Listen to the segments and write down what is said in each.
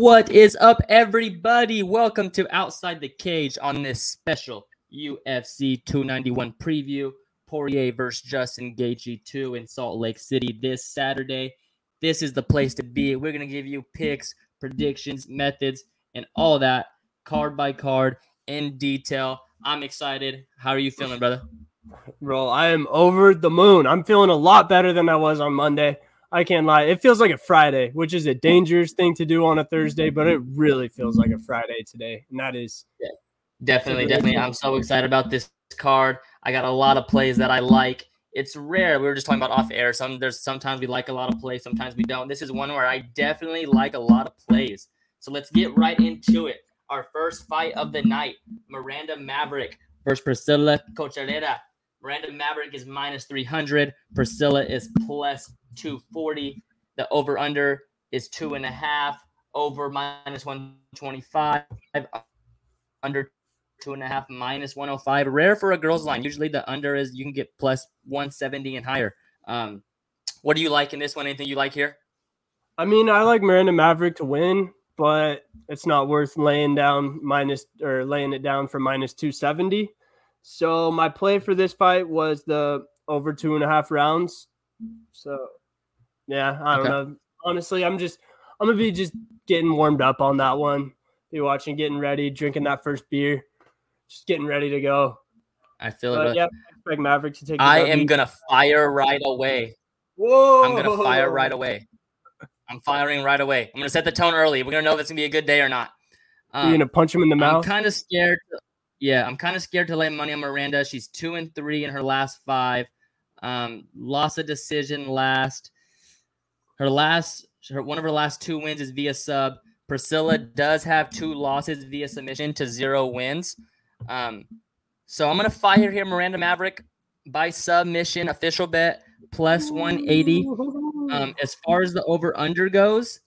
What is up, everybody? Welcome to Outside the Cage on this special UFC 291 preview. Poirier versus Justin Gaethje 2 in Salt Lake City this Saturday. This is the place to be. We're going to give you picks, predictions, methods, and all that card by card in detail. I'm excited. How are you feeling, brother? Bro, I am over the moon. I'm feeling a lot better than I was on Monday. I can't lie. It feels like a Friday, which is a dangerous thing to do on a Thursday, but it really feels like a Friday today. And that is yeah, definitely, definitely. I'm so excited about this card. I got a lot of plays that I like. It's rare. We were just talking about off air. Some there's sometimes we like a lot of plays, sometimes we don't. This is one where I definitely like a lot of plays. So let's get right into it. Our first fight of the night: Miranda Maverick versus Priscila Cachoeira. Miranda Maverick is minus 300. Priscila is plus 240. The over under is two and a half. Over minus 125. Under two and a half minus 105. Rare for a girls line. Usually the under is you can get plus 170 and higher. Um, what do you like in this one? Anything you like here? I mean, I like Miranda Maverick to win, but it's not worth laying down minus or laying it down for minus 270. So my play for this fight was the over two and a half rounds. So yeah, I don't okay. know. Honestly, I'm just I'm gonna be just getting warmed up on that one. Be watching, getting ready, drinking that first beer, just getting ready to go. I feel it. Yeah, expect Maverick to take. I am gonna fire right away. Whoa! I'm gonna fire right away. I'm firing right away. I'm gonna set the tone early. We're gonna know if it's gonna be a good day or not. Um, You're gonna punch him in the mouth. I'm kind of scared. Yeah, I'm kind of scared to lay money on Miranda. She's two and three in her last five. Um, lost a decision last. Her last, her, one of her last two wins is via sub. Priscila does have two losses via submission to zero wins. Um, so I'm gonna fire here Miranda Maverick by submission official bet plus 180. Um, as far as the over under goes,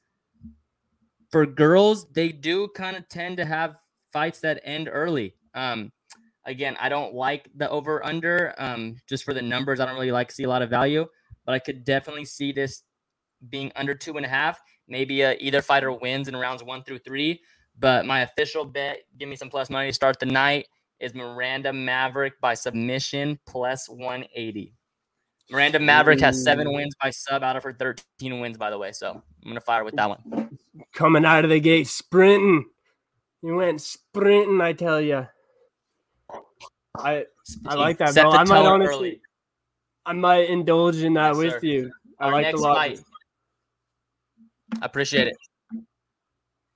for girls, they do kind of tend to have fights that end early. Um, again, I don't like the over under um, just for the numbers. I don't really like see a lot of value, but I could definitely see this being under two and a half. Maybe uh, either fighter wins in rounds one through three. But my official bet, give me some plus money to start the night, is Miranda Maverick by submission plus 180. Miranda Maverick has seven wins by sub out of her 13 wins, by the way. So I'm going to fire with that one. Coming out of the gate sprinting. You went sprinting, I tell you. I I like that, bro. I might honestly, early. I might indulge in that yes, with sir. you. I Our like the lot. Fight. I appreciate it.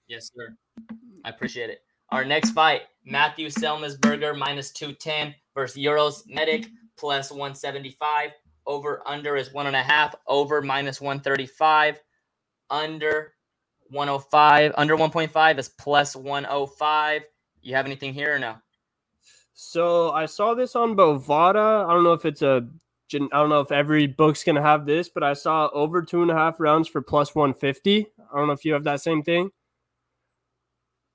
Yes, sir. I appreciate it. Our next fight: Matthew Semelsberger minus two ten versus Uros Medic plus one seventy five. Over under is one and a half. Over minus one thirty oh five. Under 105. Under 1.5 is plus 105. You have anything here or no? So I saw this on Bovada. I don't know if it's a I don't know if every book's gonna have this, but I saw over two and a half rounds for plus 150. I don't know if you have that same thing,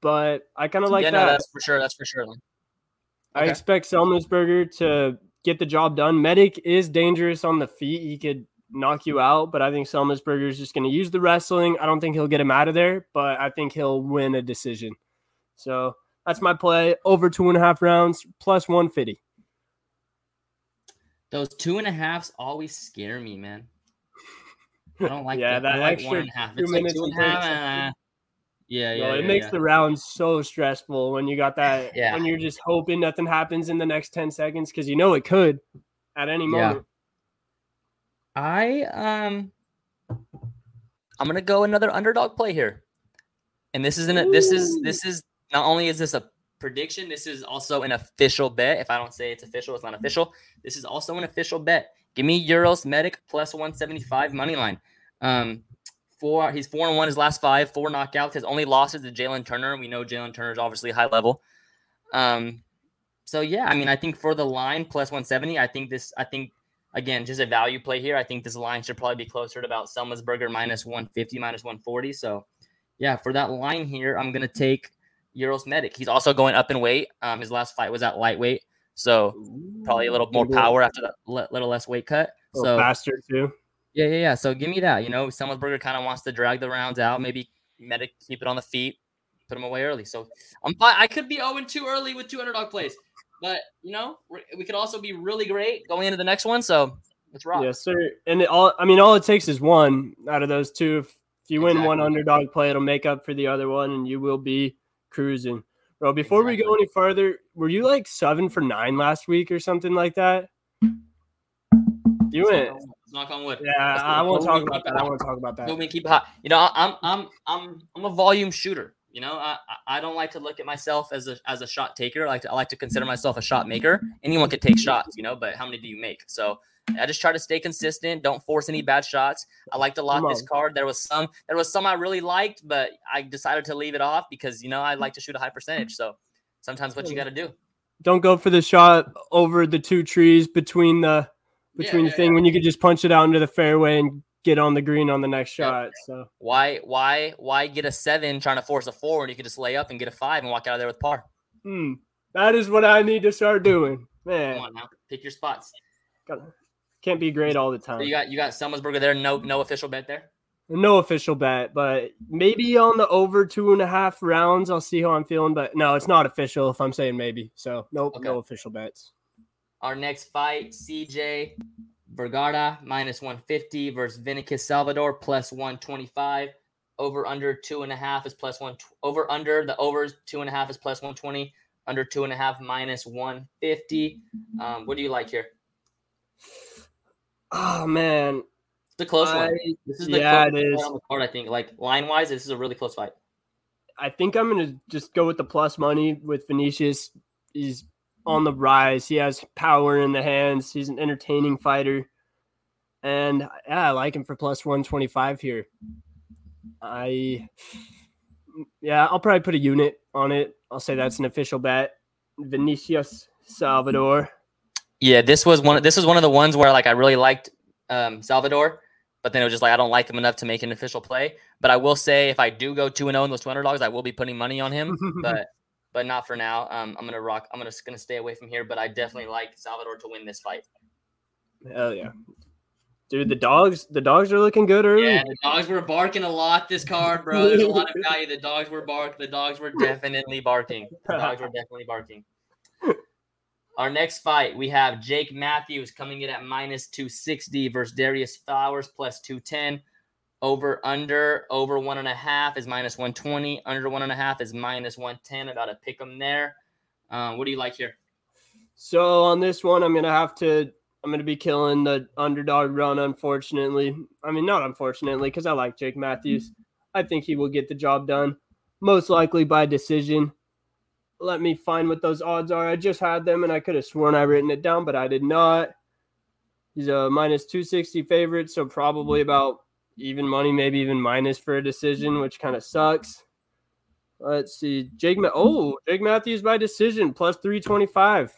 but I kind of like yeah, that. No, that's for sure. That's for sure. Okay. I expect Semelsberger to get the job done. Medic is dangerous on the feet. He could knock you out, but I think Semelsberger is just going to use the wrestling. I don't think he'll get him out of there, but I think he'll win a decision. So that's my play. Over two and a half rounds, plus 150. Those two and a halves always scare me, man. I don't like yeah, that. that like one and a half. It's like two and a half. Uh, yeah, yeah. it yeah, makes yeah. the rounds so stressful when you got that. Yeah. When you're just hoping nothing happens in the next 10 seconds because you know it could at any moment. Yeah. I um I'm gonna go another underdog play here. And this isn't a, this is this is not only is this a prediction, this is also an official bet. If I don't say it's official, it's not official. This is also an official bet. Give me Uros Medic plus 175 money line. Um, four, he's four and one his last five, four knockouts. His only losses to Jalen Turner. We know Jalen Turner is obviously high level. Um, so yeah, I mean, I think for the line plus 170, I think this, I think again, just a value play here. I think this line should probably be closer to about Semelsberger minus 150, minus 140. So yeah, for that line here, I'm gonna take Uros Medic. He's also going up in weight. Um, his last fight was at lightweight, so probably a little more power after that little less weight cut. So faster too. Yeah, yeah, yeah. So give me that. You know, Semelsberger kind of wants to drag the rounds out, maybe to keep it on the feet, put them away early. So I'm fine. I could be 0 2 early with two underdog plays, but you know we could also be really great going into the next one. So let's rock. Yes, sir. And it all I mean, all it takes is one out of those two. If, if you win one underdog play, it'll make up for the other one, and you will be cruising. Bro, before exactly. we go any further, were you like seven for nine last week or something like that? You went. Knock on wood. Yeah, I won't talk about that. I won't talk about that. Let me keep hot. You know, I'm I'm I'm I'm a volume shooter. You know, I I don't like to look at myself as a as a shot taker. I like to I like to consider myself a shot maker. Anyone could take shots, you know, but how many do you make? So I just try to stay consistent. Don't force any bad shots. I like to lock this card. There was some there was some I really liked, but I decided to leave it off because you know I like to shoot a high percentage. So sometimes what you got to do. Don't go for the shot over the two trees between the between yeah, the thing yeah. when you could just punch it out into the fairway and get on the green on the next shot. So why why why get a seven trying to force a four when you could just lay up and get a five and walk out of there with par? Hmm. That is what I need to start doing. Man. Come on now. Pick your spots. Can't be great all the time. So you got you got Semelsberger there. No no official bet there. No official bet, but maybe on the over two and a half rounds. I'll see how I'm feeling, but no, it's not official. If I'm saying maybe, so nope, okay. no official bets. Our next fight, CJ Vergara minus 150 versus Vinicius Salvador plus 125. Over under two and a half is plus one. Over under the overs two and a half is plus 120. Under two and a half minus 150. Um, what do you like here? Oh man, it's a close I, one. This is the yeah, it is. on the card. I think like line wise, this is a really close fight. I think I'm gonna just go with the plus money with Vinicius. He's on the rise. He has power in the hands. He's an entertaining fighter. And yeah, I like him for plus 125 here. I, yeah, I'll probably put a unit on it. I'll say that's an official bet. Vinicius Salvador. Yeah, this was one. This was one of the ones where like I really liked um, Salvador, but then it was just like I don't like him enough to make an official play. But I will say if I do go two and zero oh in those two hundred dollars, I will be putting money on him. but but not for now. Um, I'm gonna rock. I'm gonna gonna stay away from here. But I definitely like Salvador to win this fight. Hell yeah, dude! The dogs, the dogs are looking good early. Yeah, the dogs were barking a lot this card, bro. There's a lot of value. The dogs were bark. The dogs were definitely barking. The dogs were definitely barking. Our next fight, we have Jake Matthews coming in at minus 260 versus Darrius Flowers plus 210. Over under over one and a half is minus 120. Under one and a half is minus 110. I got to pick them there. Um, what do you like here? So on this one, I'm gonna have to. I'm gonna be killing the underdog run. Unfortunately, I mean not unfortunately, because I like Jake Matthews. I think he will get the job done, most likely by decision. Let me find what those odds are. I just had them, and I could have sworn I written it down, but I did not. He's a minus 260 favorite, so probably about even money, maybe even minus for a decision, which kind of sucks. Let's see. Jake Ma- Oh, Jake Matthews by decision plus 325.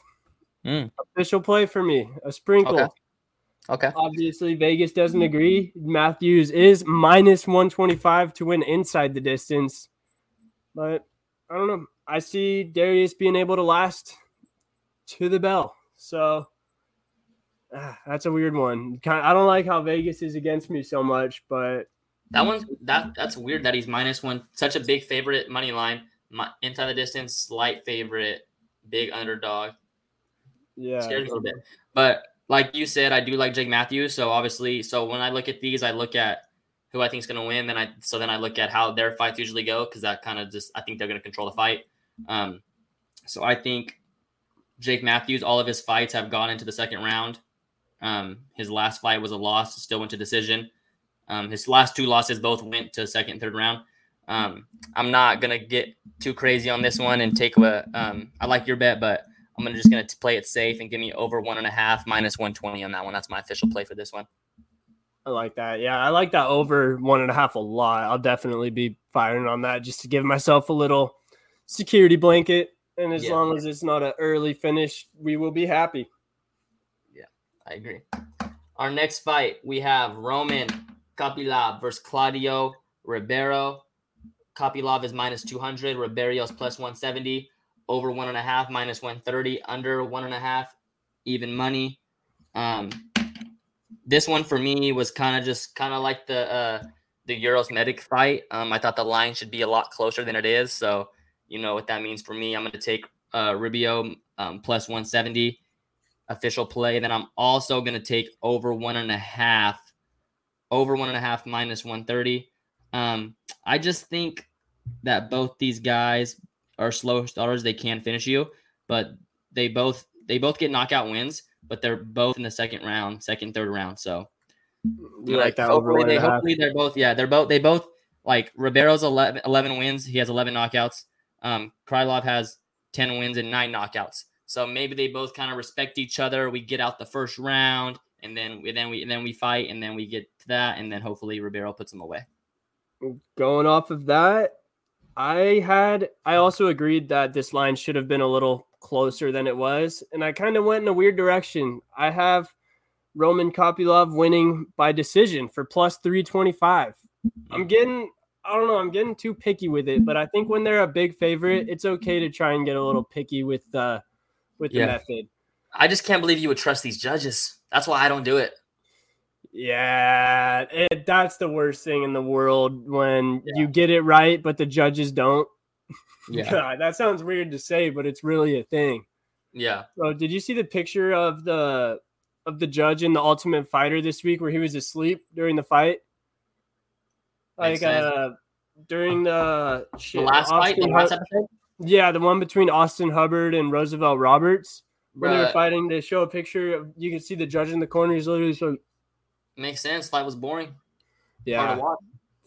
Mm. Official play for me. A sprinkle. Okay. okay. Obviously, Vegas doesn't agree. Matthews is minus 125 to win inside the distance. But I don't know. I see Darrius being able to last to the bell. So ah, that's a weird one. I don't like how Vegas is against me so much, but that one's that that's weird that he's minus one. Such a big favorite money line, my, inside the distance, slight favorite, big underdog. Yeah, scares me a little bit. But like you said, I do like Jake Matthews. So obviously, so when I look at these, I look at who I think is going to win. Then I so then I look at how their fights usually go because that kind of just I think they're going to control the fight. Um, so I think Jake Matthews, all of his fights have gone into the second round. Um, his last fight was a loss, still went to decision. Um, his last two losses both went to second, third round. Um, I'm not gonna get too crazy on this one and take a. Um, I like your bet, but I'm gonna just gonna play it safe and give me over one and a half minus 120 on that one. That's my official play for this one. I like that. Yeah, I like that over one and a half a lot. I'll definitely be firing on that just to give myself a little security blanket. And as yeah. long as it's not an early finish, we will be happy. Yeah, I agree. Our next fight, we have Roman Kopylov versus Claudio Ribeiro. Kopylov is minus 200. Ribeiro's plus 170. Over one and a half, minus 130. Under one and a half, even money. Um, this one for me was kind of just kind of like the uh, the Uros Medic fight. Um, I thought the line should be a lot closer than it is. So, you know what that means for me. I'm going to take uh, Ribeiro um, plus 170 official play. Then I'm also going to take over one and a half, over one and a half minus 130. Um, I just think that both these guys are slow starters. They can finish you, but they both they both get knockout wins, but they're both in the second round, second, third round. So You like that hopefully, they, and a half? hopefully they're both yeah they're both they both like Ribeiro's 11, 11 wins he has 11 knockouts um Krylov has 10 wins and 9 knockouts so maybe they both kind of respect each other we get out the first round and then and then we and then we fight and then we get to that and then hopefully Ribeiro puts them away going off of that, I had I also agreed that this line should have been a little closer than it was, and I kind of went in a weird direction. I have Roman Kopylov winning by decision for plus 325. I'm getting I don't know, I'm getting too picky with it, but I think when they're a big favorite, it's okay to try and get a little picky with uh with the Yeah. method. I just can't believe you would trust these judges that's why I don't do it Yeah, it, that's the worst thing in the world when Yeah. you get it right, but the judges don't. yeah God, that sounds weird to say, but it's really a thing. yeah So, did you see the picture of the of the judge in the Ultimate Fighter this week where he was asleep during the fight? Like uh during the the shit, last fight the last episode yeah, the one between Austin Hubbard and Roosevelt Roberts when they were fighting. They show a picture of you can see the judge in the corner. He's literally so makes sense fight was boring yeah.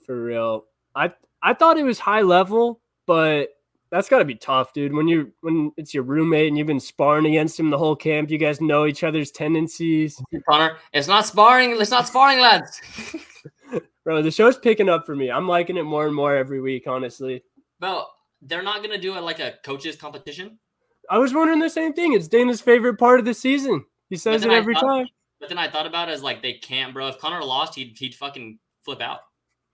For real. I I thought it was high level, but that's got to be tough, dude. When you when it's your roommate and you've been sparring against him the whole camp, you guys know each other's tendencies. Conor it's not sparring it's not sparring lads Bro, the show's picking up for me. I'm liking it more and more every week, honestly. Bro, they're not gonna do it like a coaches competition. I was wondering the same thing. It's Dana's favorite part of the season. He says it every thought- time. But then I thought about it as like they can't, bro. If Conor lost, he'd he'd fucking flip out.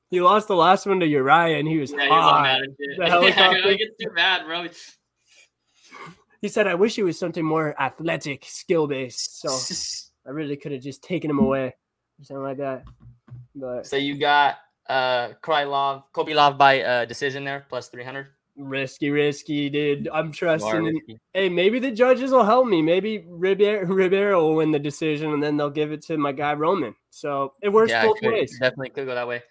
He lost the last one to Uriah and he was Yeah, he was all mad. The yeah, helicopter. it gets too bad, bro. He said, I wish it was something more athletic, skill based. So I really could have just taken him away or something like that. But so you got uh Krylov, Kopylov by uh decision there, plus three hundred. risky, risky, dude. I'm trusting in Hey, maybe the judges will help me. Maybe Ribeiro, Ribeiro will win the decision, and then they'll give it to my guy Roman. So it works Yeah, both could, ways. definitely could go that way.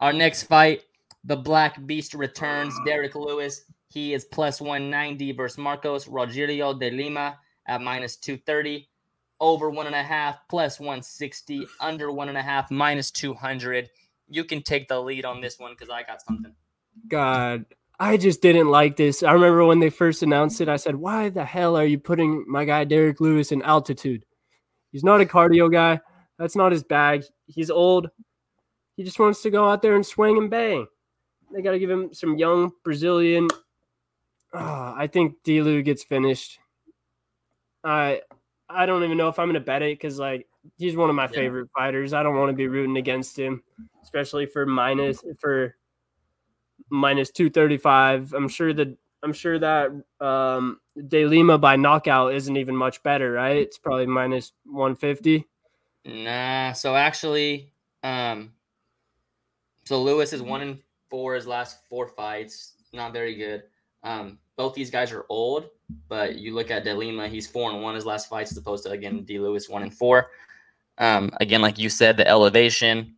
Our next fight, the Black Beast returns. Derrick Lewis, he is plus 190 versus Marcos Rogerio de Lima at minus 230. Over one and a half, plus 160. Under one and a half, minus 200. You can take the lead on this one because I got something. God, I just didn't like this. I remember when they first announced it, I said, "Why the hell are you putting my guy Derrick Lewis in altitude? He's not a cardio guy. That's not his bag. He's old. He just wants to go out there and swing and bang. They got to give him some young Brazilian. Ah, I think Delu gets finished. I I don't even know if I'm gonna bet it because like he's one of my Yeah. favorite fighters. I don't want to be rooting against him, especially for minus for minus two thirty five. I'm sure that I'm sure that um De Lima by knockout isn't even much better, right? It's probably minus one fifty. Nah, so actually, um, so Lewis is one in four his last four fights. Not very good. Um, both these guys are old, but you look at De Lima, he's four and one his last fights, as opposed to again D Lewis one and four. Um, again, like you said, the elevation.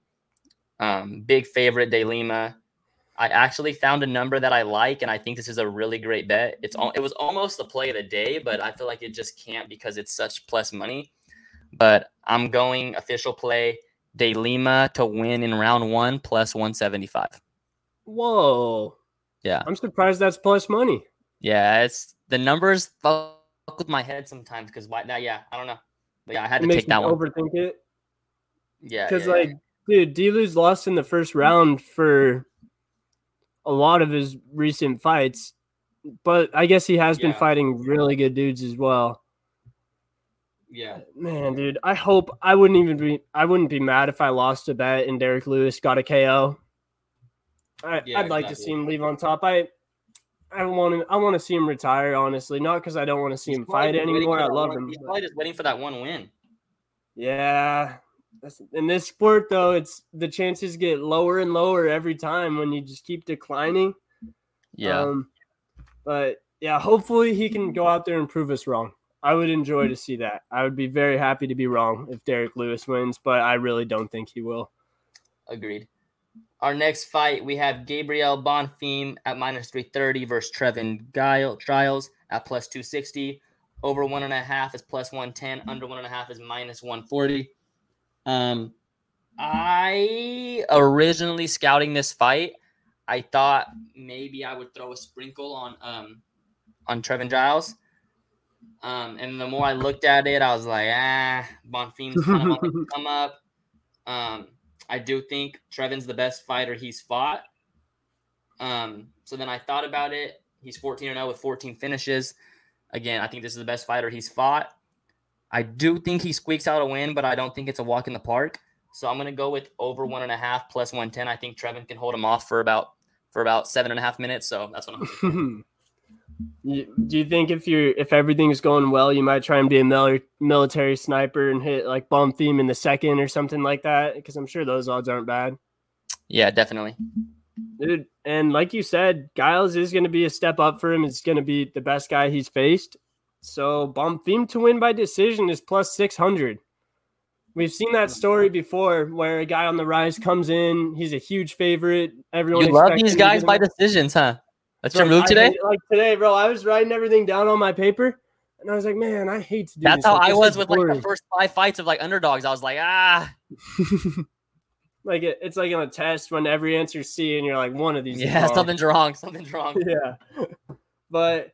Um, big favorite De Lima. I actually found a number that I like, and I think this is a really great bet. It's all, it was almost the play of the day, but I feel like it just can't because it's such plus money. But I'm going official play De Lima to win in round one plus 175. Whoa. Yeah. I'm surprised that's plus money. Yeah, it's the numbers fuck with my head sometimes because why? That yeah, I don't know. But yeah, I had It to take that one. overthink it. Yeah, Because yeah, yeah. like, dude, Delu's lost in the first round for a lot of his recent fights, but I guess he has been fighting really good dudes as well. yeah, Man, dude, I hope I wouldn't even be I wouldn't be mad if I lost a bet and Derrick Lewis got a KO. I, Yeah, I'd like to see him leave on top. I I want to I want to see him retire. Honestly, not because I don't want to see He's him fight anymore. I love one- him. He's but- probably just waiting for that one win. Yeah, in this sport though, it's the chances get lower and lower every time when you just keep declining. Yeah. Um, but yeah, hopefully he can go out there and prove us wrong. I would enjoy to see that. I would be very happy to be wrong if Derrick Lewis wins, but I really don't think he will. Agreed. Our next fight, we have Gabriel Bonfim at minus 330 versus Trevin Guile Trials at plus 260. Over one and a half is plus 110. Under one and a half is minus 140. Um, I originally scouting this fight, I thought maybe I would throw a sprinkle on um on Trevin Giles. Um, and the more I looked at it, I was like, ah, Bonfim's kind of on the come up. Um, I do think Trevin's the best fighter he's fought. Um, so then I thought about it. He's 14 0 with 14 finishes. Again, I think this is the best fighter he's fought. I do think he squeaks out a win, but I don't think it's a walk in the park. So I'm gonna go with over one and a half plus 110. I think Trevin can hold him off for about for about seven and a half minutes. So that's what I'm. do you think if you if everything's going well, you might try and be a mil- military sniper and hit like Bonfim in the second or something like that? Because I'm sure those odds aren't bad. Yeah, definitely. Dude, and like you said, Giles is going to be a step up for him. It's going to be the best guy he's faced. So Bonfim to win by decision is plus 600. We've seen that story before where a guy on the rise comes in. He's a huge favorite. Everyone you love these guys by decisions, huh? That's your move today? like today, bro. I was writing everything down on my paper. And I was like, man, I hate to do that. That's this. how like, I was with boring. like the first five fights of like underdogs. I was like, ah. like it, it's like in a test when every answer C and you're like one of these. Yeah, something's wrong. Something's wrong. yeah. But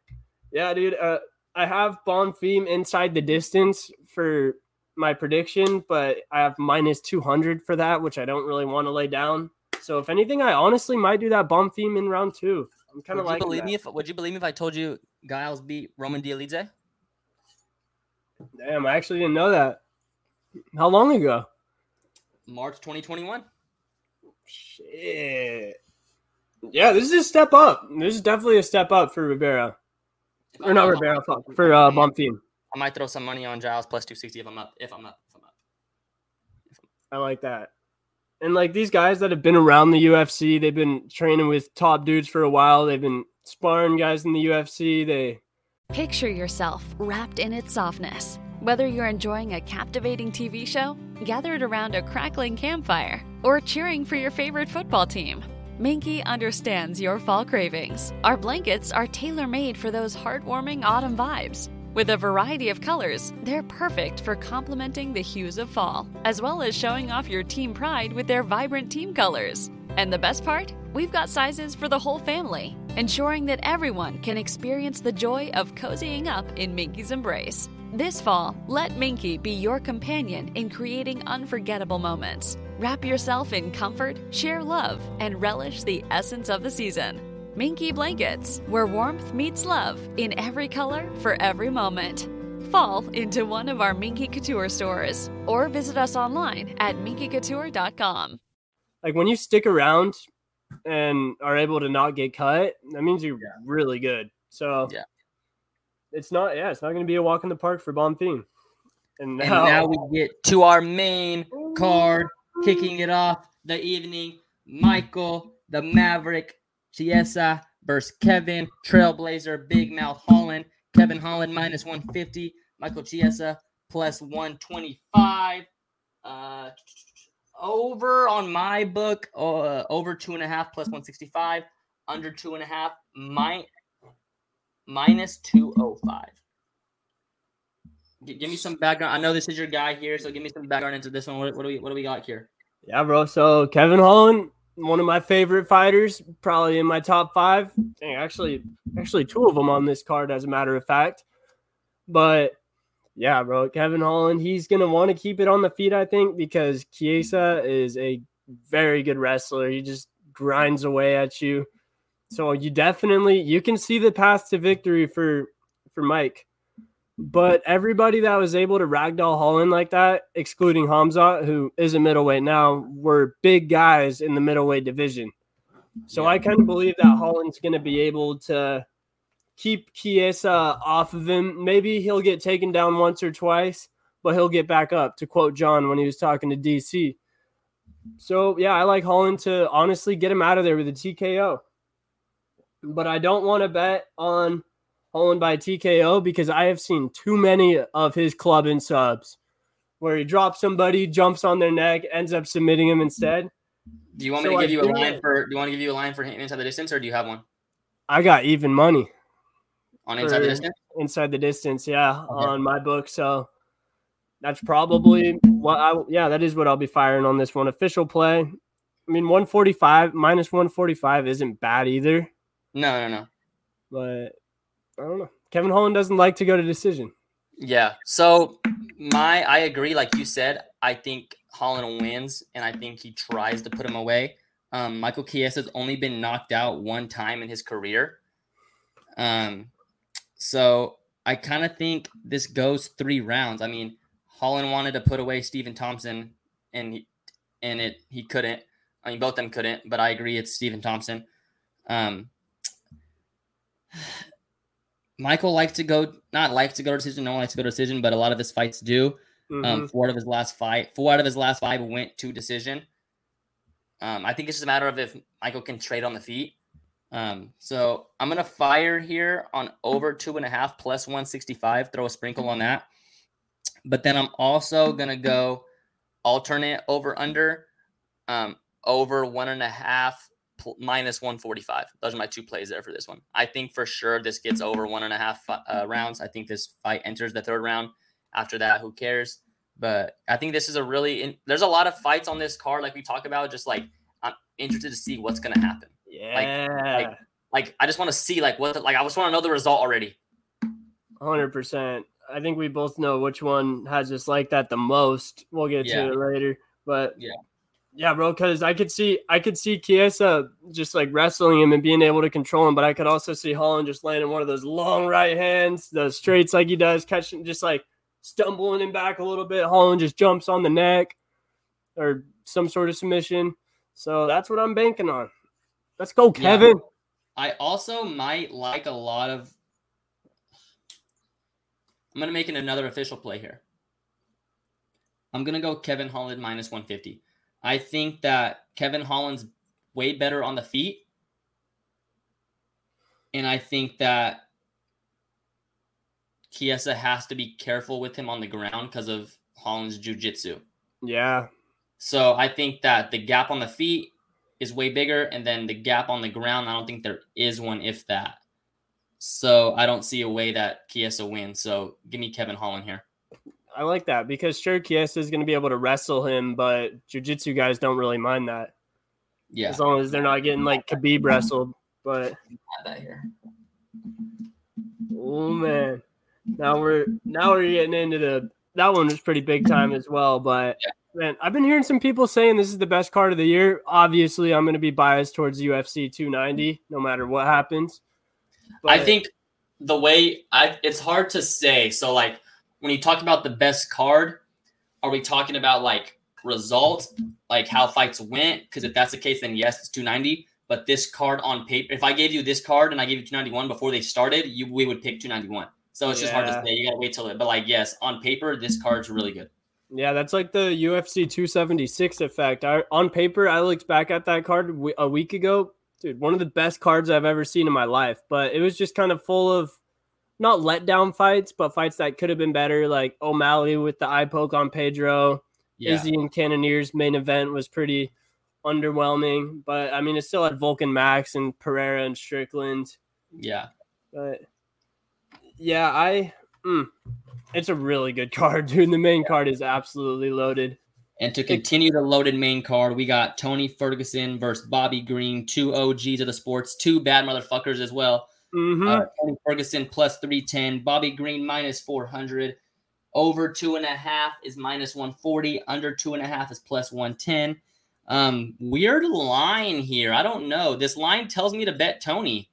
yeah, dude, uh, I have Bonfim inside the distance for my prediction, but I have minus 200 for that, which I don't really want to lay down. So if anything, I honestly might do that Bonfim in round two. I'm kind of like. Believe that. me if would you believe me if I told you Giles beat Roman Dolidze? Damn, I actually didn't know that. How long ago? March 2021. Shit. Yeah, this is a step up. This is definitely a step up for Rivera. Or not Rivera, for uh, Bonfim. I might throw some money on Giles plus 260 if I'm up. If I'm up. If I'm up. I like that. And like these guys that have been around the UFC, they've been training with top dudes for a while. They've been sparring guys in the UFC. They picture yourself wrapped in its softness. Whether you're enjoying a captivating TV show, gathered around a crackling campfire, or cheering for your favorite football team, Minky understands your fall cravings. Our blankets are tailor made for those heartwarming autumn vibes. With a variety of colors, they're perfect for complementing the hues of fall, as well as showing off your team pride with their vibrant team colors. And the best part? We've got sizes for the whole family, ensuring that everyone can experience the joy of cozying up in Minky's embrace. This fall, let Minky be your companion in creating unforgettable moments. Wrap yourself in comfort, share love, and relish the essence of the season. Minky Blankets, where warmth meets love in every color for every moment. Fall into one of our Minky Couture stores or visit us online at minkycouture.com. Like when you stick around and are able to not get cut, that means you're yeah. really good. So yeah, it's not yeah, it's not going to be a walk in the park for Bonfim. And now, and now we get to our main card, kicking it off the evening. Michael the Maverick Chiesa versus Kevin Trailblazer Big Mouth Holland. Kevin Holland minus 150. Michael Chiesa plus 125. Uh, over on my book, uh, over two and a half plus 165. Under two and a half, mi- minus 205. G- give me some background. I know this is your guy here, so give me some background into this one. What, what do we what do we got here? Yeah, bro. So Kevin Holland one of my favorite fighters, probably in my top five. Dang, actually, actually two of them on this card, as a matter of fact. But yeah, bro, Kevin Holland, he's gonna want to keep it on the feet, I think, because Chiesa is a very good wrestler. He just grinds away at you. So you definitely you can see the path to victory for for Mike. But everybody that was able to ragdoll Holland like that, excluding Hamza, who is a middleweight now, were big guys in the middleweight division. So yeah. I kind of believe that Holland's going to be able to keep Chiesa off of him. Maybe he'll get taken down once or twice, but he'll get back up. To quote John when he was talking to DC. So yeah, I like Holland to honestly get him out of there with a TKO. But I don't want to bet on Holland by TKO because I have seen too many of his club and subs where he drops somebody, jumps on their neck, ends up submitting him instead. Do you want me so to give I you a line for? Do you want to give you a line for him inside the distance, or do you have one? I got even money on inside the distance. Inside the distance, yeah, okay. on my book. So that's probably what I. Yeah, that is what I'll be firing on this one. Official play. I mean, 145 minus 145 isn't bad either. No, no, no. But I don't know. Kevin Holland doesn't like to go to decision. Yeah. So my I agree. Like you said, I think Holland wins, and I think he tries to put him away. Um, Michael Chiesa has only been knocked out one time in his career. Um, so I kind of think this goes three rounds. I mean, Holland wanted to put away Stephen Thompson, and he, and it he couldn't. I mean, both them couldn't, but I agree it's Stephen Thompson. Um, Michael likes to go, not likes to go to decision, no one likes to go to decision, but a lot of his fights do. Um, mm-hmm. Um, four out of his last five, four out of his last five went to decision. Um, I think it's just a matter of if Michael can trade on the feet. Um, so I'm gonna fire here on over two and a half plus 165. Throw a sprinkle on that. But then I'm also gonna go alternate over under, um, over one and a half minus 145. Those are my two plays there for this one. I think for sure this gets over one and a half uh, rounds. I think this fight enters the third round. After that, who cares? But I think this is a really in, there's a lot of fights on this card, like we talk about. Just like I'm interested to see what's gonna happen. Yeah. Like, like, like I just want to see like what the, like I just want to know the result already. Hundred percent. I think we both know which one has us like that the most. We'll get yeah. to it later, but yeah, yeah, bro. Because I could see, I could see Chiesa just like wrestling him and being able to control him, but I could also see Holland just landing one of those long right hands, the straights like he does, catching just like stumbling him back a little bit. Holland just jumps on the neck or some sort of submission. So that's what I'm banking on. Let's go, Kevin. Yeah. I also might like a lot of. I'm going to make another official play here. I'm going to go Kevin Holland minus 150. I think that Kevin Holland's way better on the feet. And I think that Chiesa has to be careful with him on the ground because of Holland's jujitsu. Yeah. So I think that the gap on the feet is way bigger, and then the gap on the ground, I don't think there is one, if that. So I don't see a way that Chiesa wins. So give me Kevin Holland here. I like that because sure Chiesa is going to be able to wrestle him, but jiu-jitsu guys don't really mind that. Yeah. As long as they're not getting like Khabib wrestled. But that here. Oh man. Now we're now we're getting into the that one was pretty big time as well. But yeah. man, I've been hearing some people saying this is the best card of the year. Obviously, I'm gonna be biased towards UFC 290, no matter what happens. But, I think the way I it's hard to say. So like when you talk about the best card, are we talking about like results, like how fights went? Because if that's the case, then yes, it's 290. But this card on paper, if I gave you this card and I gave you 291 before they started, you we would pick 291. So it's yeah. just hard to say. You gotta wait till it. But like, yes, on paper, this card's really good. Yeah, that's like the UFC 276 effect. I, on paper, I looked back at that card a week ago. Dude, one of the best cards I've ever seen in my life. But it was just kind of full of not letdown fights, but fights that could have been better, like O'Malley with the eye poke on Pedro. Yeah. Izzy and Cannonier's main event was pretty underwhelming, but I mean, it still had Volk and Max and Pereira and Strickland. Yeah. But yeah, I, mm, it's a really good card, dude. The main card is absolutely loaded. And to continue the loaded main card, we got Tony Ferguson versus Bobby Green, two OGs of the sports, two bad motherfuckers as well. Mm-hmm. Uh, Tony Ferguson plus 310. Bobby Green minus 400. Over two and a half is minus 140. Under two and a half is plus 110. Um, weird line here. I don't know. This line tells me to bet Tony.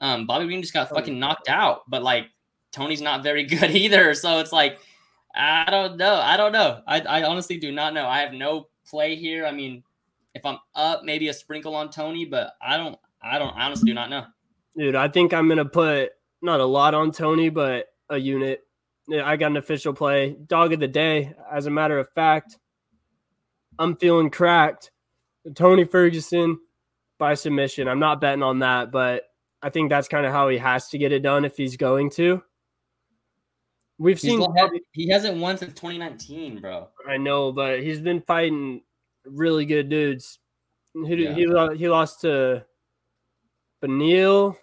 Um, Bobby Green just got fucking knocked out, but like Tony's not very good either. So it's like, I don't know. I don't know. I, I honestly do not know. I have no play here. I mean, if I'm up, maybe a sprinkle on Tony, but I don't, I don't I honestly do not know. Dude, I think I'm gonna put not a lot on Tony, but a unit. I got an official play. Dog of the day. As a matter of fact, I'm feeling cracked. Tony Ferguson by submission. I'm not betting on that, but I think that's kind of how he has to get it done if he's going to. We've He's seen lo- he hasn't won since 2019, bro. I know, but he's been fighting really good dudes. He Yeah. he, he lost to Beneil,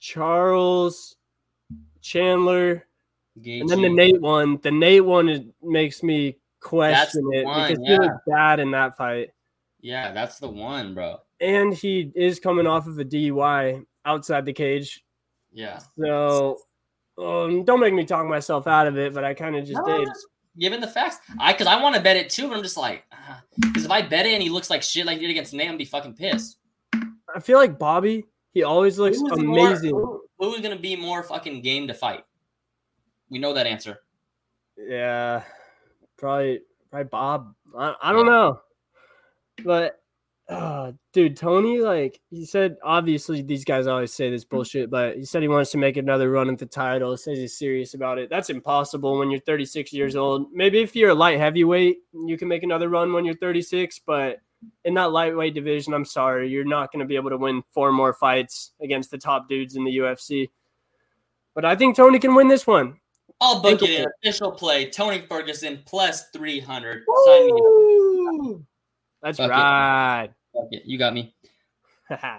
Charles, Chandler, and then the Nate one. The Nate one is, makes me question it one, because he yeah. was bad in that fight, Yeah, that's the one, bro. and he is coming off of a DUI outside the cage. Yeah. So um, don't make me talk myself out of it, but I kind of just No, did. Given the facts, I because I want to bet it too, but I'm just like, because if I bet it and he looks like shit like he did against Nate, I'm gonna be fucking pissed. I feel like Bobby. He always looks Who's more- amazing. who- who is gonna be more fucking game to fight? We know that answer. Yeah, probably, probably Bob. I, I don't Yeah. know, but uh, dude, Tony, like he said, obviously these guys always say this bullshit, but he said he wants to make another run at the title. Says he's serious about it. That's impossible when you're 36 years old. Maybe if you're a light heavyweight, you can make another run when you're 36, but in that lightweight division, I'm sorry, you're not going to be able to win four more fights against the top dudes in the UFC. But I think Tony can win this one. I'll book it in. Official play. Tony Ferguson plus 300. Sign me up. That's right. You got me.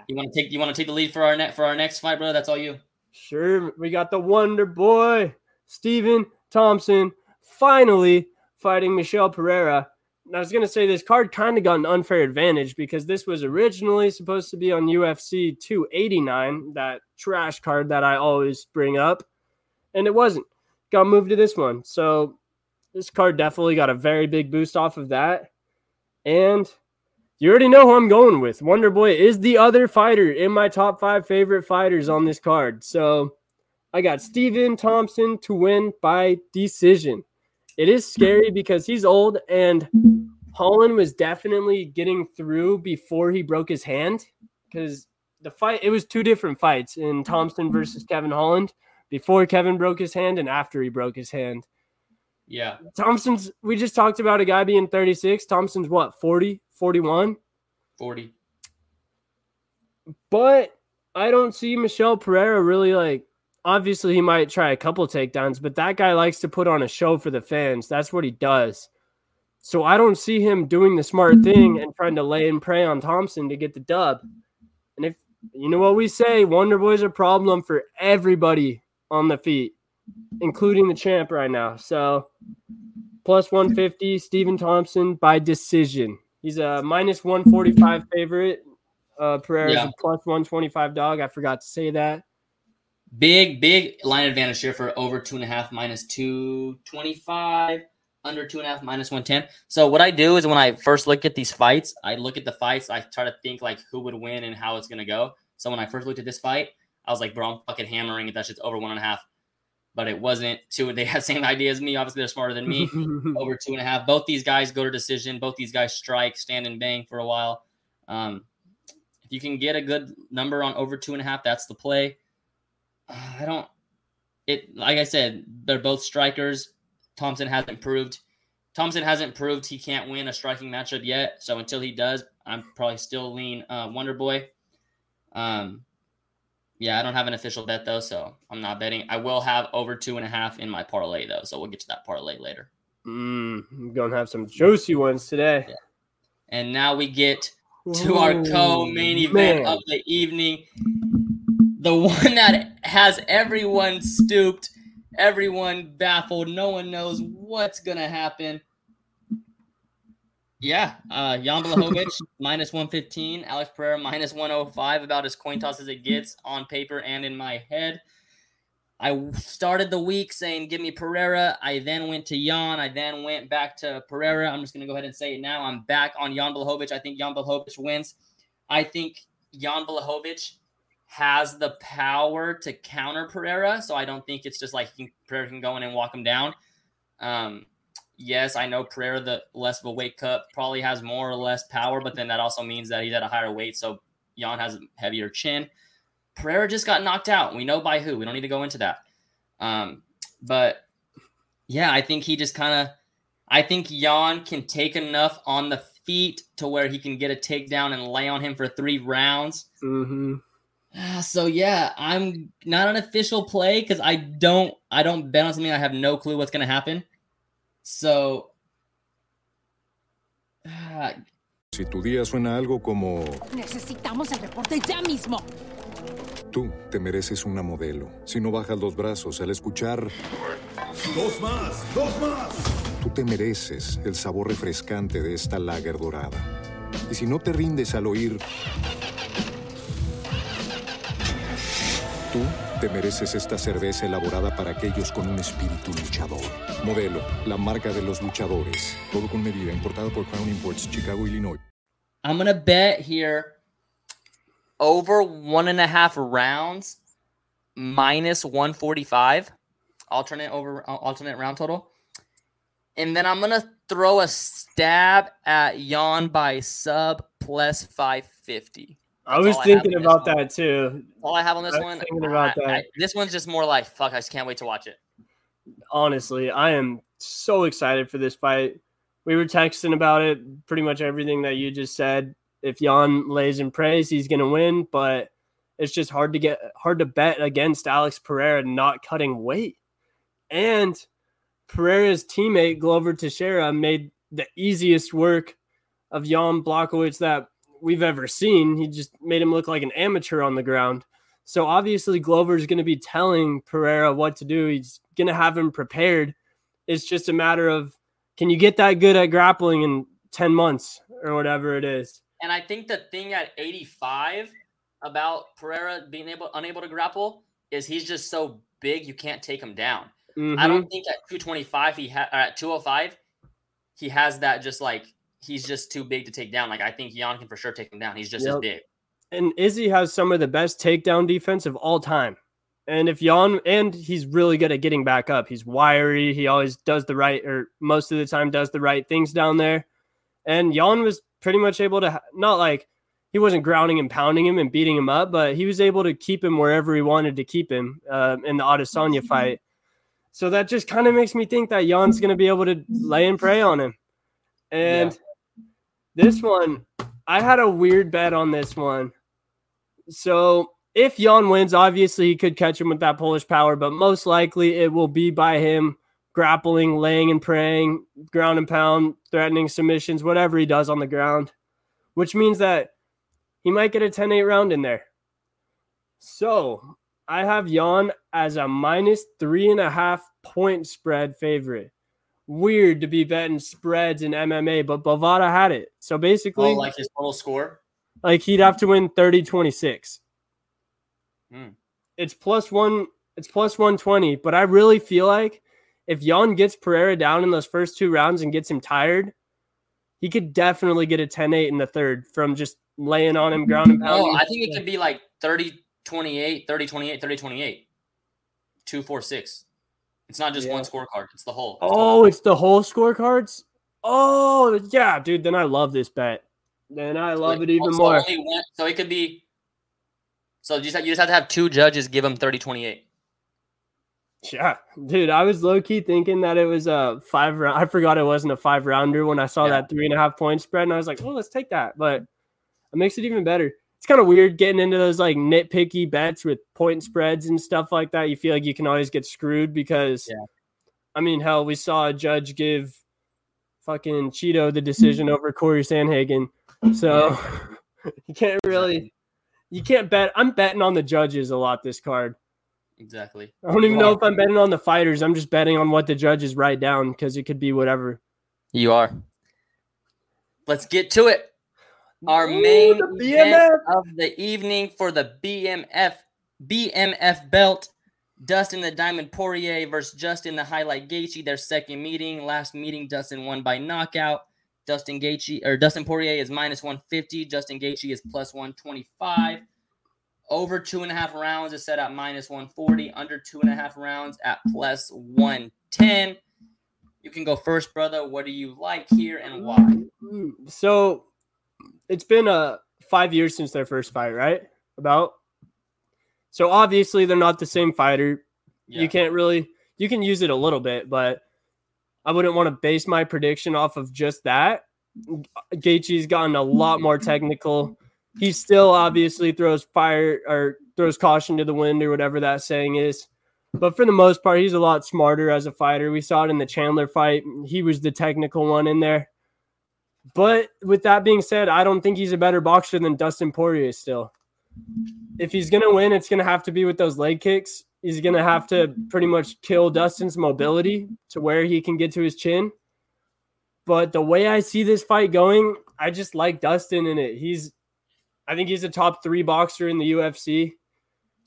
You want to take you want to take the lead for our net for our next fight, bro? That's all you. sure, we got the Wonder Boy, Stephen Thompson, finally fighting Michel Pereira. I was gonna say this card kind of got an unfair advantage because this was originally supposed to be on UFC 289, that trash card that I always bring up, and it wasn't. Got moved to this one, so this card definitely got a very big boost off of that. And you already know who I'm going with. Wonder Boy is the other fighter in my top five favorite fighters on this card. So I got Stephen Thompson to win by decision. It is scary because he's old and Holland was definitely getting through before he broke his hand because the fight, it was two different fights in Thompson versus Kevin Holland before Kevin broke his hand and after he broke his hand. Yeah. Thompson's, we just talked about a guy being 36. Thompson's what, 40, 41? 40. But I don't see Michel Pereira really like. Obviously, he might try a couple takedowns, but that guy likes to put on a show for the fans. That's what he does. So I don't see him doing the smart thing and trying to lay and prey on Thompson to get the dub. And if you know what we say, Wonder Boy's a problem for everybody on the feet, including the champ right now. So plus 150, Stephen Thompson by decision. He's a minus 145 favorite. Uh, Pereira's Yeah. a plus 125 dog. I forgot to say that. Big, big line advantage here for over two and a half minus 225, under two and a half minus 110. So, what I do is when I first look at these fights, I look at the fights, I try to think like who would win and how it's going to go. So, when I first looked at this fight, I was like, bro, I'm fucking hammering it. That shit's over one and a half. But it wasn't two. They had the same idea as me. Obviously, they're smarter than me. over two and a half. Both these guys go to decision. Both these guys strike, stand and bang for a while. Um, if you can get a good number on over two and a half, that's the play. Uh, I don't. It like I said, they're both strikers. Thompson hasn't proved. Thompson hasn't proved he can't win a striking matchup yet. So until he does, I'm probably still lean uh, Wonder Boy. Um, yeah, I don't have an official bet though, so I'm not betting. I will have over two and a half in my parlay though, so we'll get to that parlay later. mm, I'm gonna have some juicy ones today. And now we get to our co-main event man. of the evening. The one that has everyone stooped, everyone baffled. No one knows what's gonna happen. Yeah, uh, Jan Blachowicz minus 115, Alex Pereira minus 105, about as coin toss as it gets on paper and in my head. I started the week saying, give me Pereira. I then went to Jan. I then went back to Pereira. I'm just going to go ahead and say it now. I'm back on Jan Blachowicz. I think Jan Blachowicz wins. I think Jan Blachowicz has the power to counter Pereira. So I don't think it's just like can, Pereira can go in and walk him down. Um, yes, I know Pereira, the less of a weight cut, probably has more or less power, but then that also means that he's at a higher weight. So Jan has a heavier chin. Pereira just got knocked out. We know by who. We don't need to go into that. Um, but yeah, I think he just kind of, I think Jan can take enough on the feet to where he can get a takedown and lay on him for three rounds. Mm-hmm. So yeah, I'm not an official play because I don't, I don't bet on something. I have no clue what's gonna happen. So. Uh, Si tu día suena algo como Necesitamos el reporte ya mismo. tú te mereces una modelo, si no bajas los brazos al escuchar Dos más, dos más. Tú te mereces el sabor refrescante de esta lager dorada. Y si no te rindes al oír, tú te mereces esta cerveza elaborada para aquellos con un espíritu luchador. Modelo, la marca de los luchadores. Todo con medida, importado por Crown Imports, Chicago, Illinois. I'm gonna bet here over one and a half rounds minus 145 alternate over alternate round total and then i'm gonna throw a stab at Jan by sub plus 550 I That's was I have thinking this about that too. all i have on this I one thinking about I- I- that. this one's just more like fuck i just can't wait to watch it Honestly, I am so excited for this fight. We were texting about it, pretty much everything that you just said. If Jan lays and prays, he's gonna win, but it's just hard to get hard to bet against Alex Pereira not cutting weight. And Pereira's teammate Glover Teixeira made the easiest work of Jan Blachowicz that we've ever seen. He just made him look like an amateur on the ground. So obviously Glover's going to be telling Pereira what to do. He's going to have him prepared. It's just a matter of can you get that good at grappling in 10 months or whatever it is. and i think the thing at 85 about pereira being able unable to grapple is he's just so big you can't take him down I Mhm. don't think at 225 he had at 205 he has that just like he's just too big to take down. Like I think Jan can for sure take him down. He's just as big. and Izzy has some of the best takedown defense of all time. And if Jan and he's really good at getting back up. He's wiry. He always does the right or most of the time does the right things down there. And Jan was pretty much able to not like he wasn't grounding and pounding him and beating him up, but he was able to keep him wherever he wanted to keep him uh, in the Adesanya fight. So that just kind of makes me think that Jan's going to be able to lay and pray on him. And this one, I had a weird bet on this one. So if Jan wins, obviously he could catch him with that Polish power, but most likely it will be by him grappling, laying and praying, ground and pound, threatening submissions, whatever he does on the ground, which means that he might get a 10 8 round in there. So I have Jan as a minus three and a half point spread favorite. Weird to be betting spreads in MMA, but Bovada had it. So basically, Oh, like his total score. like he'd have to win 30 26 Hmm. it's plus one it's plus 120 but i really feel like if Jan gets pereira down in those first two rounds and gets him tired he could definitely get a 10-8 in the third from just laying on him ground and pound No, I think it could be like 30 28, 30 28, 30 28. 2 4 6. It's not just one scorecard, it's the whole. it's the oh, whole. oh it's the whole scorecards oh yeah dude then i love this bet then i love So it even oh, more only one- so it could be. So you just, you just have to have two judges give them 30 28. Yeah, dude, I was low key thinking that it was a five round. I forgot it wasn't a five rounder when I saw Yeah. that three and a half point spread, and I was like, "Oh, let's take that." But it makes it even better. It's kind of weird getting into those like nitpicky bets with point spreads and stuff like that. You feel like you can always get screwed because, Yeah. I mean, hell, we saw a judge give fucking Cheeto the decision over Corey Sandhagen, so you can't really, you can't bet. I'm betting on the judges a lot this card. Exactly. I don't even know if I'm betting on the fighters. I'm just betting on what the judges write down because it could be whatever. You are. Let's get to it. Our Ooh, main event of the evening for the BMF BMF belt. Dustin the Diamond Poirier versus Justin the Highlight Gaethje. Their second meeting. Last meeting, Dustin won by knockout. Dustin Gaethje or Dustin Poirier is minus 150. Justin Gaethje is plus 125. Over two and a half rounds is set at minus 140. Under two and a half rounds at plus 110. You can go first, brother. What do you like here and why? So it's been uh, five years since their first fight, right? About. So obviously they're not the same fighter. Yeah. You can't really. You can use it a little bit, but I wouldn't want to base my prediction off of just that. Gaethje's gotten a lot more technical. He still obviously throws fire or throws caution to the wind or whatever that saying is. But for the most part, he's a lot smarter as a fighter. We saw it in the Chandler fight. He was the technical one in there. But with that being said, I don't think he's a better boxer than Dustin Poirier still. If he's going to win, it's going to have to be with those leg kicks. He's going to have to pretty much kill Dustin's mobility to where he can get to his chin. But the way I see this fight going, I just like Dustin in it. He's, I think he's a top three boxer in the UFC.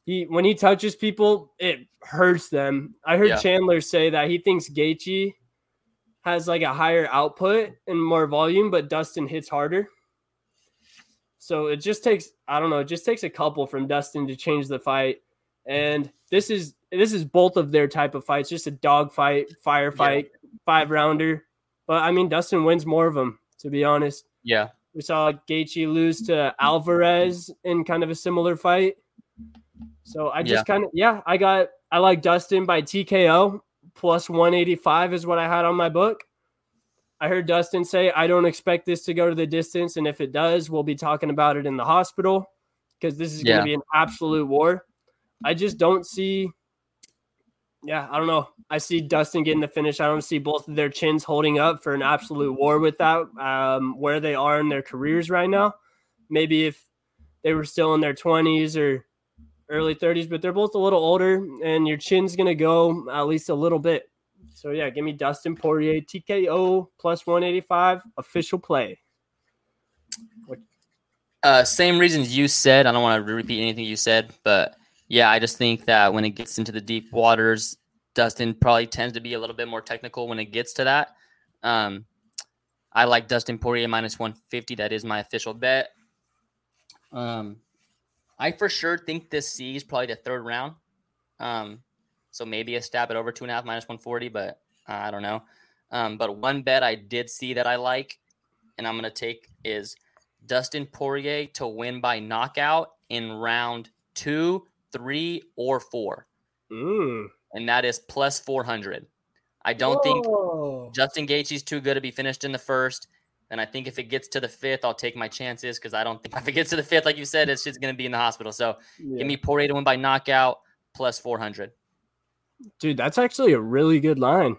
He when he touches people, it hurts them. I heard Yeah. Chandler say that he thinks Gaethje has like a higher output and more volume, but Dustin hits harder. So it just takes I don't know, it just takes a couple from Dustin to change the fight. And this is this is both of their type of fights, just a dog fight, firefight, five rounder. But I mean, Dustin wins more of them, to be honest. Yeah. We saw Gaethje lose to Alvarez in kind of a similar fight. So I just kind of yeah, I got I like Dustin by TKO plus 185 is what I had on my book. I heard Dustin say I don't expect this to go to the distance and if it does, we'll be talking about it in the hospital because this is going to be an absolute war. I just don't see yeah, I don't know. I see Dustin getting the finish. I don't see both of their chins holding up for an absolute war with that. Um, where they are in their careers right now. Maybe if they were still in their 20s or early 30s, but they're both a little older, and your chin's going to go at least a little bit. So, yeah, give me Dustin Poirier, TKO plus 185, official play. Uh, same reasons you said. I don't want to repeat anything you said, but yeah, I just think that when it gets into the deep waters, Dustin probably tends to be a little bit more technical when it gets to that. Um, I like Dustin Poirier minus 150. That is my official bet. Um, I for sure think this C is probably the third round. Um, so maybe a stab at over two and a half minus 140, but uh, I don't know. Um, but one bet I did see that I like, and I'm going to take is Dustin Poirier to win by knockout in round two, three, or four. Mm. And that is plus 400. I don't think Whoa. Justin Gaethje's too good to be finished in the first. And I think if it gets to the fifth, I'll take my chances because I don't think if it gets to the fifth, like you said, it's just going to be in the hospital. So Yeah. give me Poirier to win by knockout plus 400. Dude, that's actually a really good line.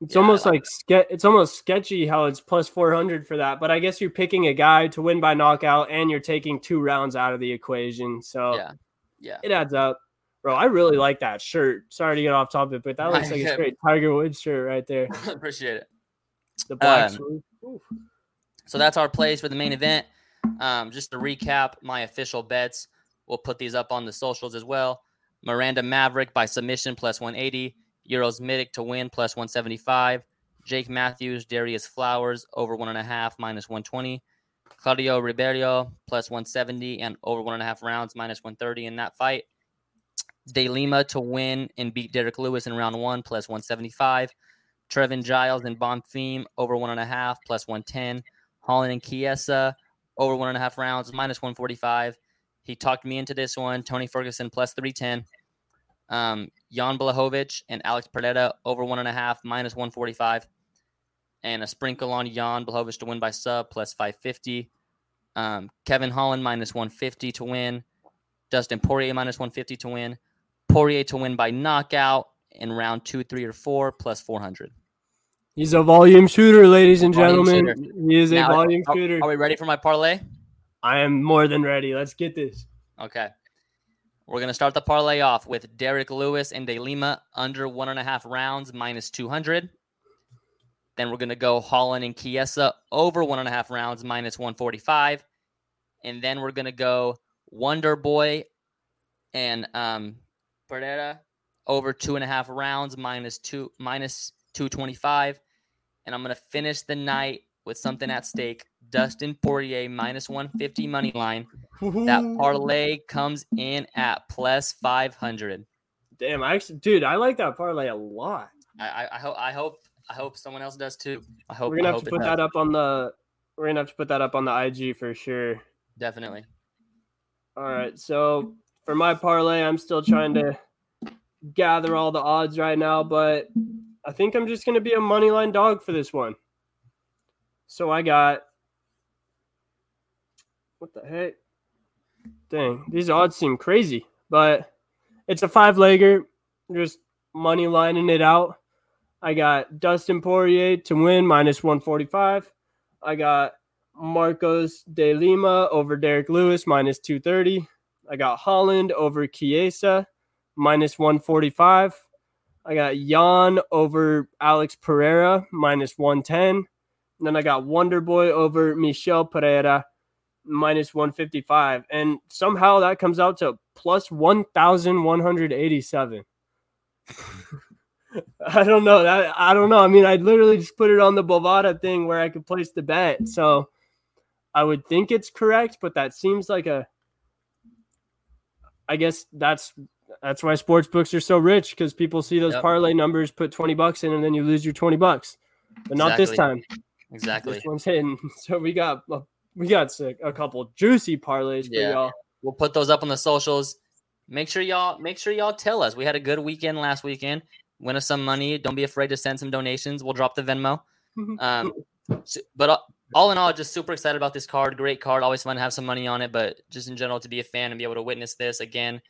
It's Yeah, almost like it's almost sketchy how it's plus 400 for that, but I guess you're picking a guy to win by knockout and you're taking two rounds out of the equation. So Yeah. Yeah. it adds up. Bro, I really like that shirt. Sorry to get off topic, but that looks like a straight Tiger Woods shirt right there. Appreciate it. The black Um, So that's our plays for the main event. Um, just to recap my official bets, we'll put these up on the socials as well. Miranda Maverick by submission plus 180. Uros Medic to win plus 175. Jake Matthews, Darrius Flowers over one and a half minus 120. Claudio Ribeiro plus 170 and over one and a half rounds minus 130 in that fight. De Lima to win and beat Derrick Lewis in round one plus 175. Trevin Giles and Bonfim over one and a half plus 110. Holland and Chiesa over one and a half rounds, minus 145. He talked me into this one. Tony Ferguson plus 310. Um, Jan Blachowicz and Alex Pereira over one and a half, minus 145. And a sprinkle on Jan Blachowicz to win by sub, plus 550. Um, Kevin Holland minus 150 to win. Dustin Poirier minus 150 to win. Poirier to win by knockout in round two, three, or four, plus 400. He's a volume shooter, ladies and Volume gentlemen. He is a volume are- shooter. Are we ready for my parlay? I am more than ready. Let's get this. Okay. We're going to start the parlay off with Derrick Lewis and De Lima under one and a half rounds, minus 200. Then we're going to go Holland and Chiesa over one and a half rounds, minus 145. And then we're going to go Wonder Boy and um, Pereira over two and a half rounds, minus two, minus 225. And I'm going to finish the night with something at stake. Dustin Poirier minus 150 money line. That parlay comes in at plus 500. Damn, I actually, dude, I like that parlay a lot. I, I, I hope I hope I hope someone else does too. I hope We're gonna I have to put that up on the. We're gonna have to put that up on the IG for sure. Definitely. All right, so for my parlay, I'm still trying to gather all the odds right now, but I think I'm just going to be a money line dog for this one. So I got what the heck? Dang, these odds seem crazy, but it's a five legger. Just money lining it out. I got Dustin Poirier to win minus 145. I got Marcos de Lima over Derrick Lewis minus 230. I got Holland over Chiesa minus 145. I got Jan over Alex Pereira minus 110. And then I got Wonder Boy over Michel Pereira minus 155. And somehow that comes out to plus 1,187. I don't know. That I don't know. I mean, I literally just put it on the Bovada thing where I could place the bet. So I would think it's correct, but that seems like a I guess that's that's why sports books are so rich because people see those Yep. parlay numbers, put 20 bucks in, and then you lose your 20 bucks. But not this time. Exactly. This one's hitting. So we got a, we got a, couple juicy parlays for Yeah. y'all. We'll put those up on the socials. Make sure y'all make sure y'all tell us. We had a good weekend last weekend. Win us some money. Don't be afraid to send some donations. We'll drop the Venmo. Um, but all in all, just super excited about this card. Great card. Always fun to have some money on it. But just in general, to be a fan and be able to witness this again,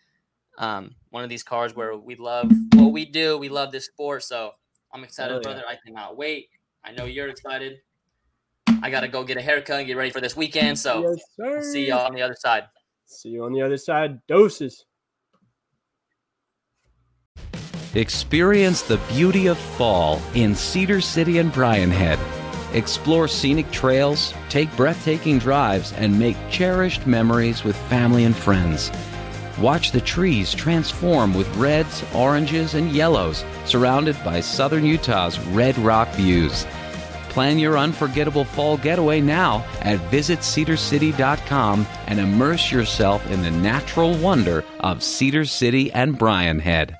um, one of these cars where we love what we do. We love this sport. So I'm excited, Hell yeah. brother. I cannot wait. I know you're excited. I gotta go get a haircut and get ready for this weekend. So Yes, see y'all on the other side. See you on the other side. Doses. Experience the beauty of fall in Cedar City and Brian Head. Explore scenic trails, take breathtaking drives, and make cherished memories with family and friends. Watch the trees transform with reds, oranges, and yellows, surrounded by southern Utah's red rock views. Plan your unforgettable fall getaway now at visitcedarcity.com and immerse yourself in the natural wonder of Cedar City and Brian Head.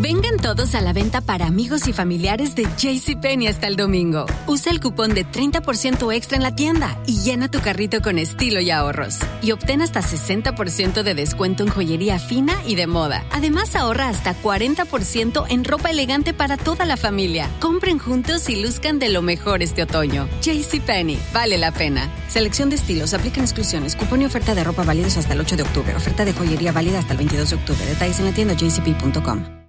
Vengan todos a la venta para amigos y familiares de JCPenney hasta el domingo. Usa el cupón de 30% extra en la tienda y llena tu carrito con estilo y ahorros. Y obtén hasta 60% de descuento en joyería fina y de moda. Además, ahorra hasta 40% en ropa elegante para toda la familia. Compren juntos y luzcan de lo mejor este otoño. JCPenney, vale la pena. Selección de estilos, aplican exclusiones. Cupón y oferta de ropa válidos hasta el 8 de octubre. Oferta de joyería válida hasta el 22 de octubre. Detalles en la tienda jcp.com.